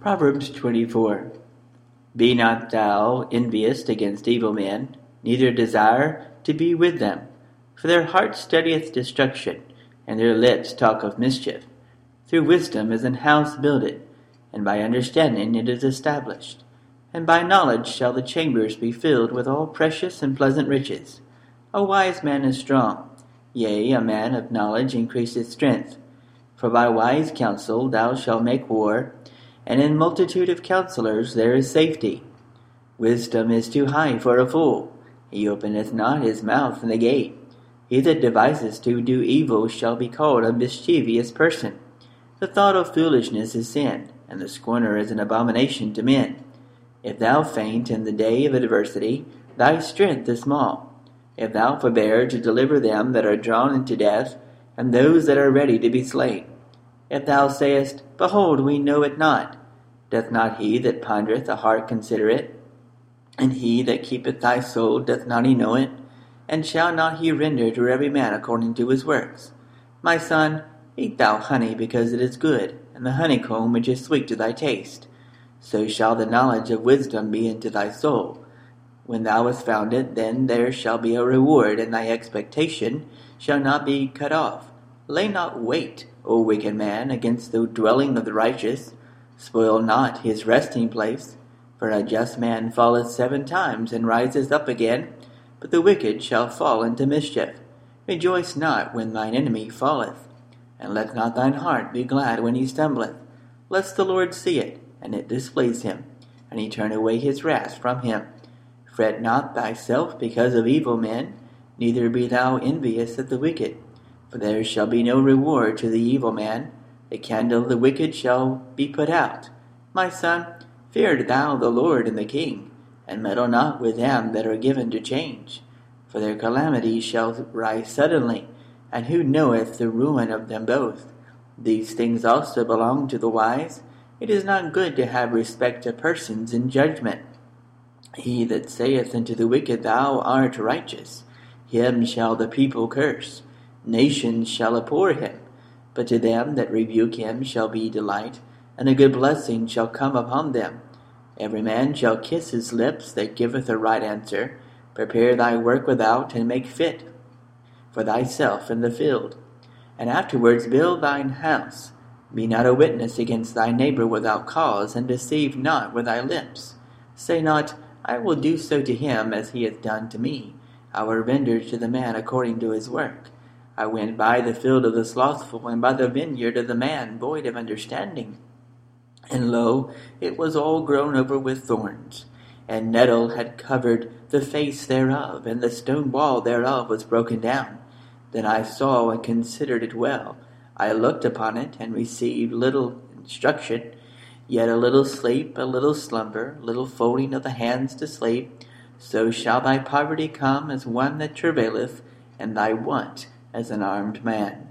Proverbs 24 Be not thou envious against evil men, neither desire to be with them. For their heart studieth destruction, and their lips talk of mischief. Through wisdom is an house builded, and by understanding it is established. And by knowledge shall the chambers be filled with all precious and pleasant riches. A wise man is strong, yea, a man of knowledge increaseth strength. For by wise counsel thou shalt make war, and in multitude of counselors there is safety. Wisdom is too high for a fool. He openeth not his mouth in the gate. He that deviseth to do evil shall be called a mischievous person. The thought of foolishness is sin, and the scorner is an abomination to men. If thou faint in the day of adversity, thy strength is small. If thou forbear to deliver them that are drawn into death, and those that are ready to be slain. If thou sayest, Behold, we know it not, doth not he that pondereth the heart consider it? And he that keepeth thy soul, doth not he know it? And shall not he render to every man according to his works? My son, eat thou honey because it is good, and the honeycomb which is sweet to thy taste. So shall the knowledge of wisdom be into thy soul. When thou hast found it, then there shall be a reward, and thy expectation shall not be cut off. Lay not wait, O wicked man, against the dwelling of the righteous. Spoil not his resting place. For a just man falleth seven times, and riseth up again, but the wicked shall fall into mischief. Rejoice not when thine enemy falleth, and let not thine heart be glad when he stumbleth, lest the Lord see it, and it displease him, and he turn away his wrath from him. Fret not thyself because of evil men, neither be thou envious of the wicked for there shall be no reward to the evil man. The candle of the wicked shall be put out. My son, fear thou the Lord and the king, and meddle not with them that are given to change. For their calamity shall rise suddenly, and who knoweth the ruin of them both? These things also belong to the wise. It is not good to have respect to persons in judgment. He that saith unto the wicked, Thou art righteous, him shall the people curse. Nations shall abhor him, but to them that rebuke him shall be delight, and a good blessing shall come upon them. Every man shall kiss his lips that giveth a right answer. Prepare thy work without, and make fit for thyself in the field. And afterwards build thine house. Be not a witness against thy neighbor without cause, and deceive not with thy lips. Say not, I will do so to him as he hath done to me. I will render to the man according to his work. I went by the field of the slothful, and by the vineyard of the man void of understanding. And lo, it was all grown over with thorns, and nettle had covered the face thereof, and the stone wall thereof was broken down. Then I saw and considered it well. I looked upon it, and received little instruction, yet a little sleep, a little slumber, little folding of the hands to sleep. So shall thy poverty come as one that travaileth, and thy want as an armed man.